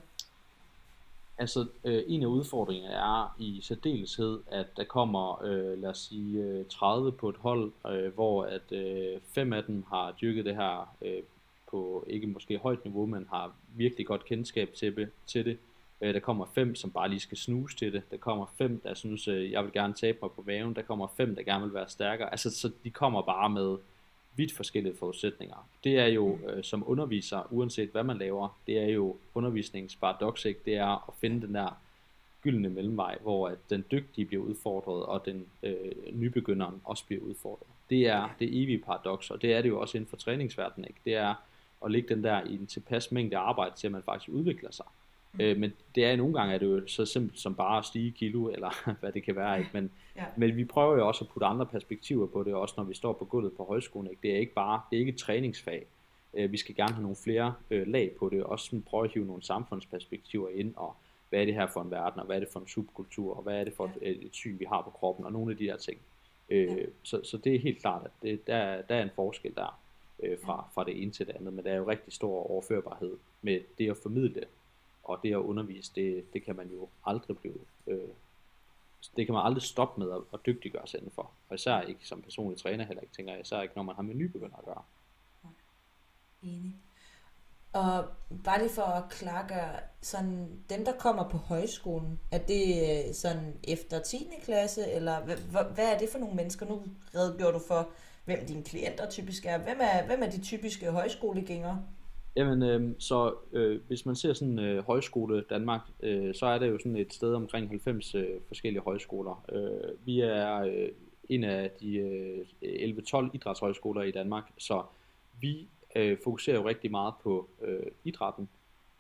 Speaker 1: Altså, øh, en af udfordringerne er i særdeleshed, at der kommer, øh, lad os sige, øh, 30 på et hold, øh, hvor at øh, fem af dem har dyrket det her øh, på ikke måske højt niveau, men har virkelig godt kendskab til, til det. Øh, der kommer fem, som bare lige skal snuse til det. Der kommer fem, der synes, øh, jeg vil gerne tabe mig på væven. Der kommer fem, der gerne vil være stærkere. Altså, så de kommer bare med vidt forskellige forudsætninger. Det er jo øh, som underviser, uanset hvad man laver, det er jo undervisningsparadox, ikke? det er at finde den der gyldne mellemvej, hvor at den dygtige bliver udfordret, og den øh, nybegynderen også bliver udfordret. Det er det evige paradoks, og det er det jo også inden for træningsverdenen. Ikke? Det er at lægge den der i en tilpas mængde arbejde, til at man faktisk udvikler sig. Øh, men det er nogle gange er det jo så simpelt som bare at stige kilo, eller hvad det kan være. Ikke? Men, ja. men vi prøver jo også at putte andre perspektiver på det, også når vi står på gulvet på højskolen. Ikke? Det er ikke bare det er ikke et træningsfag. Øh, vi skal gerne have nogle flere øh, lag på det, også sådan prøve at hive nogle samfundsperspektiver ind, og hvad er det her for en verden, og hvad er det for en subkultur, og hvad er det for et, et syn, vi har på kroppen, og nogle af de her ting. Øh, ja. så, så det er helt klart, at det, der, der er en forskel der øh, fra, fra det ene til det andet, men der er jo rigtig stor overførbarhed med det at formidle og det at undervise, det, det kan man jo aldrig blive, øh, det kan man aldrig stoppe med at, at dygtiggøre sig indenfor. Og især ikke som personlig træner heller ikke, tænker jeg, især ikke når man har med nybegynder at gøre.
Speaker 3: Enig. Og bare lige for at klargøre, sådan, dem der kommer på højskolen, er det øh, sådan efter 10. klasse, eller hvad, hvad er det for nogle mennesker? Nu redegjorde du for, hvem dine klienter typisk er. Hvem er, hvem er de typiske højskolegængere?
Speaker 1: Jamen, øh, så øh, hvis man ser sådan øh, højskole Danmark, øh, så er der jo sådan et sted omkring 90 øh, forskellige højskoler. Øh, vi er øh, en af de øh, 11-12 idrætshøjskoler i Danmark, så vi øh, fokuserer jo rigtig meget på øh, idrætten,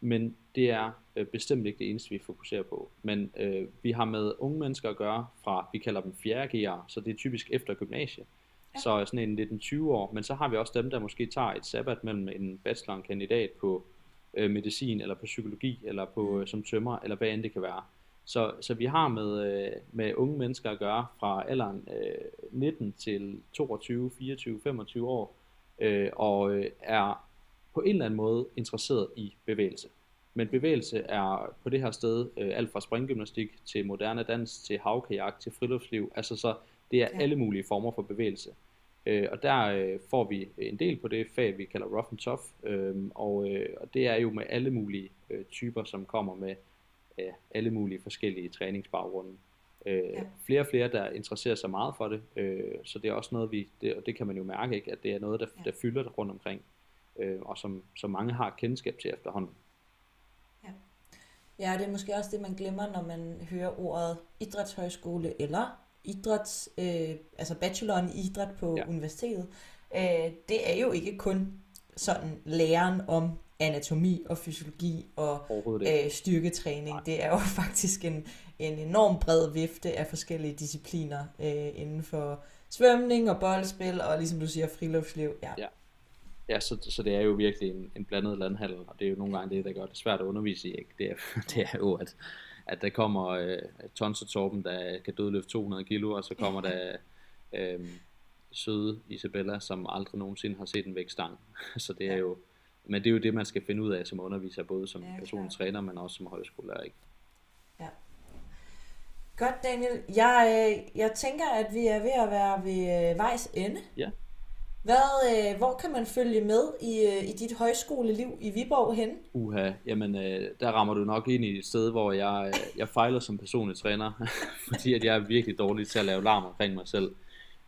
Speaker 1: men det er øh, bestemt ikke det eneste, vi fokuserer på. Men øh, vi har med unge mennesker at gøre fra, vi kalder dem 4. G'ere, så det er typisk efter gymnasiet. Ja. Så sådan en 19-20 år, men så har vi også dem, der måske tager et sabbat mellem en bachelor og en kandidat på øh, medicin, eller på psykologi, eller på øh, som tømmer, eller hvad end det kan være. Så, så vi har med, øh, med unge mennesker at gøre fra alderen øh, 19 til 22, 24, 25 år, øh, og øh, er på en eller anden måde interesseret i bevægelse. Men bevægelse er på det her sted øh, alt fra springgymnastik til moderne dans, til havkajak, til friluftsliv. Altså så det er ja. alle mulige former for bevægelse. Øh, og der øh, får vi en del på det fag, vi kalder rough and tough. Øh, og, øh, og det er jo med alle mulige øh, typer, som kommer med øh, alle mulige forskellige træningsbaggrunde. Øh, ja. Flere og flere, der interesserer sig meget for det. Øh, så det er også noget, vi, det, og det kan man jo mærke, ikke, at det er noget, der, ja. der fylder rundt omkring. Øh, og som, som mange har kendskab til efterhånden.
Speaker 3: Ja. ja, det er måske også det, man glemmer, når man hører ordet idrætshøjskole eller idræts, øh, altså bacheloren i idræt på ja. universitetet, øh, det er jo ikke kun sådan læren om anatomi og fysiologi og øh, styrketræning. Nej. Det er jo faktisk en, en enorm bred vifte af forskellige discipliner øh, inden for svømning og boldspil og ligesom du siger friluftsliv. Ja.
Speaker 1: ja. Ja, så, så det er jo virkelig en, en blandet landhandel, og det er jo nogle gange det, der gør det svært at undervise i. Ikke? Det, er, det er jo, at at der kommer øh, Tons og Torben, der kan dødløfte 200 kilo, og så kommer der øh, søde Isabella, som aldrig nogensinde har set en vægtstang. så det er jo, men det er jo det, man skal finde ud af som underviser, både som ja, personlig træner, men også som højskolelærer. Ikke?
Speaker 3: Ja. Godt, Daniel. Jeg, øh, jeg tænker, at vi er ved at være ved øh, vejs ende.
Speaker 1: Ja.
Speaker 3: Hvad, øh, hvor kan man følge med i, øh, i dit højskoleliv i Viborg hen?
Speaker 1: Uha, jamen øh, der rammer du nok ind i et sted, hvor jeg, øh, jeg fejler som personlig træner, fordi at jeg er virkelig dårlig til at lave larm omkring mig selv.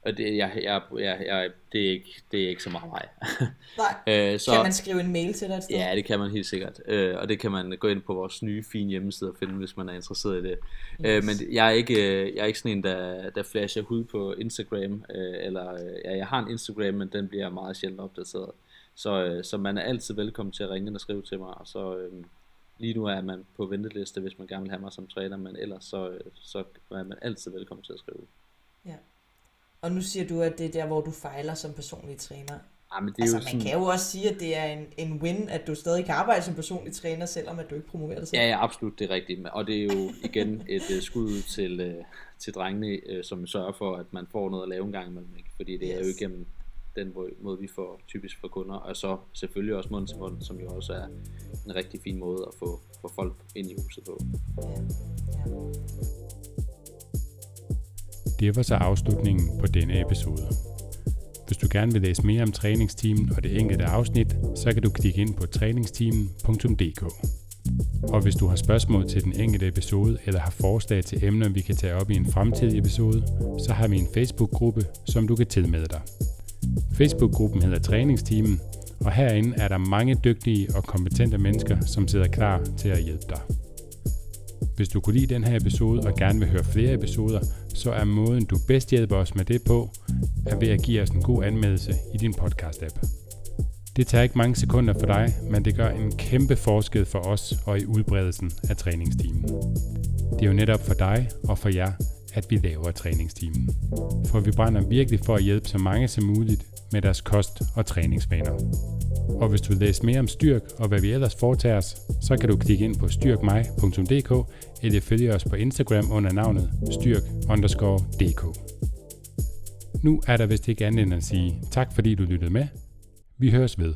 Speaker 1: Og det, jeg, jeg, jeg, jeg, det, er ikke, det er ikke så meget mig.
Speaker 3: Nej. øh, så, kan man skrive en mail til dig et
Speaker 1: sted? Ja, det kan man helt sikkert. Øh, og det kan man gå ind på vores nye, fine hjemmeside og finde, hvis man er interesseret i det. Øh, yes. Øh, men jeg er, ikke, jeg er ikke sådan en, der, der flasher hud på Instagram. Øh, eller, ja, jeg har en Instagram, men den bliver meget sjældent opdateret. Så, øh, så man er altid velkommen til at ringe og skrive til mig. Og så, øh, lige nu er man på venteliste, hvis man gerne vil have mig som træner, men ellers så, øh, så er man altid velkommen til at skrive.
Speaker 3: Ja. Og nu siger du, at det er der, hvor du fejler som personlig træner.
Speaker 1: Ja, men det er
Speaker 3: altså,
Speaker 1: jo
Speaker 3: man
Speaker 1: sådan...
Speaker 3: kan jo også sige, at det er en, en win, at du stadig kan arbejde som personlig træner, selvom at du ikke promoverer dig selv.
Speaker 1: Ja, ja, absolut, det er rigtigt. Og det er jo igen et uh, skud til, uh, til drengene, uh, som sørger for, at man får noget at lave en gang imellem. Ikke? Fordi det yes. er jo igennem den måde, vi får typisk for kunder, og så selvfølgelig også mund til mund, som jo også er en rigtig fin måde at få, få folk ind i huset på. Ja. Ja.
Speaker 2: Det var så afslutningen på denne episode. Hvis du gerne vil læse mere om træningsteamen og det enkelte afsnit, så kan du klikke ind på træningsteamen.dk. Og hvis du har spørgsmål til den enkelte episode eller har forslag til emner, vi kan tage op i en fremtidig episode, så har vi en Facebook-gruppe, som du kan tilmelde dig. Facebook-gruppen hedder Træningsteamen, og herinde er der mange dygtige og kompetente mennesker, som sidder klar til at hjælpe dig. Hvis du kunne lide den her episode og gerne vil høre flere episoder, så er måden du bedst hjælper os med det på, er ved at give os en god anmeldelse i din podcast-app. Det tager ikke mange sekunder for dig, men det gør en kæmpe forskel for os og i udbredelsen af træningsteamen. Det er jo netop for dig og for jer, at vi laver træningstimen. For vi brænder virkelig for at hjælpe så mange som muligt med deres kost- og træningsvaner. Og hvis du vil læse mere om Styrk og hvad vi ellers foretager os, så kan du klikke ind på styrkmej.dk eller følge os på Instagram under navnet styrk_dk. Nu er der vist ikke andet end at sige tak fordi du lyttede med. Vi høres ved.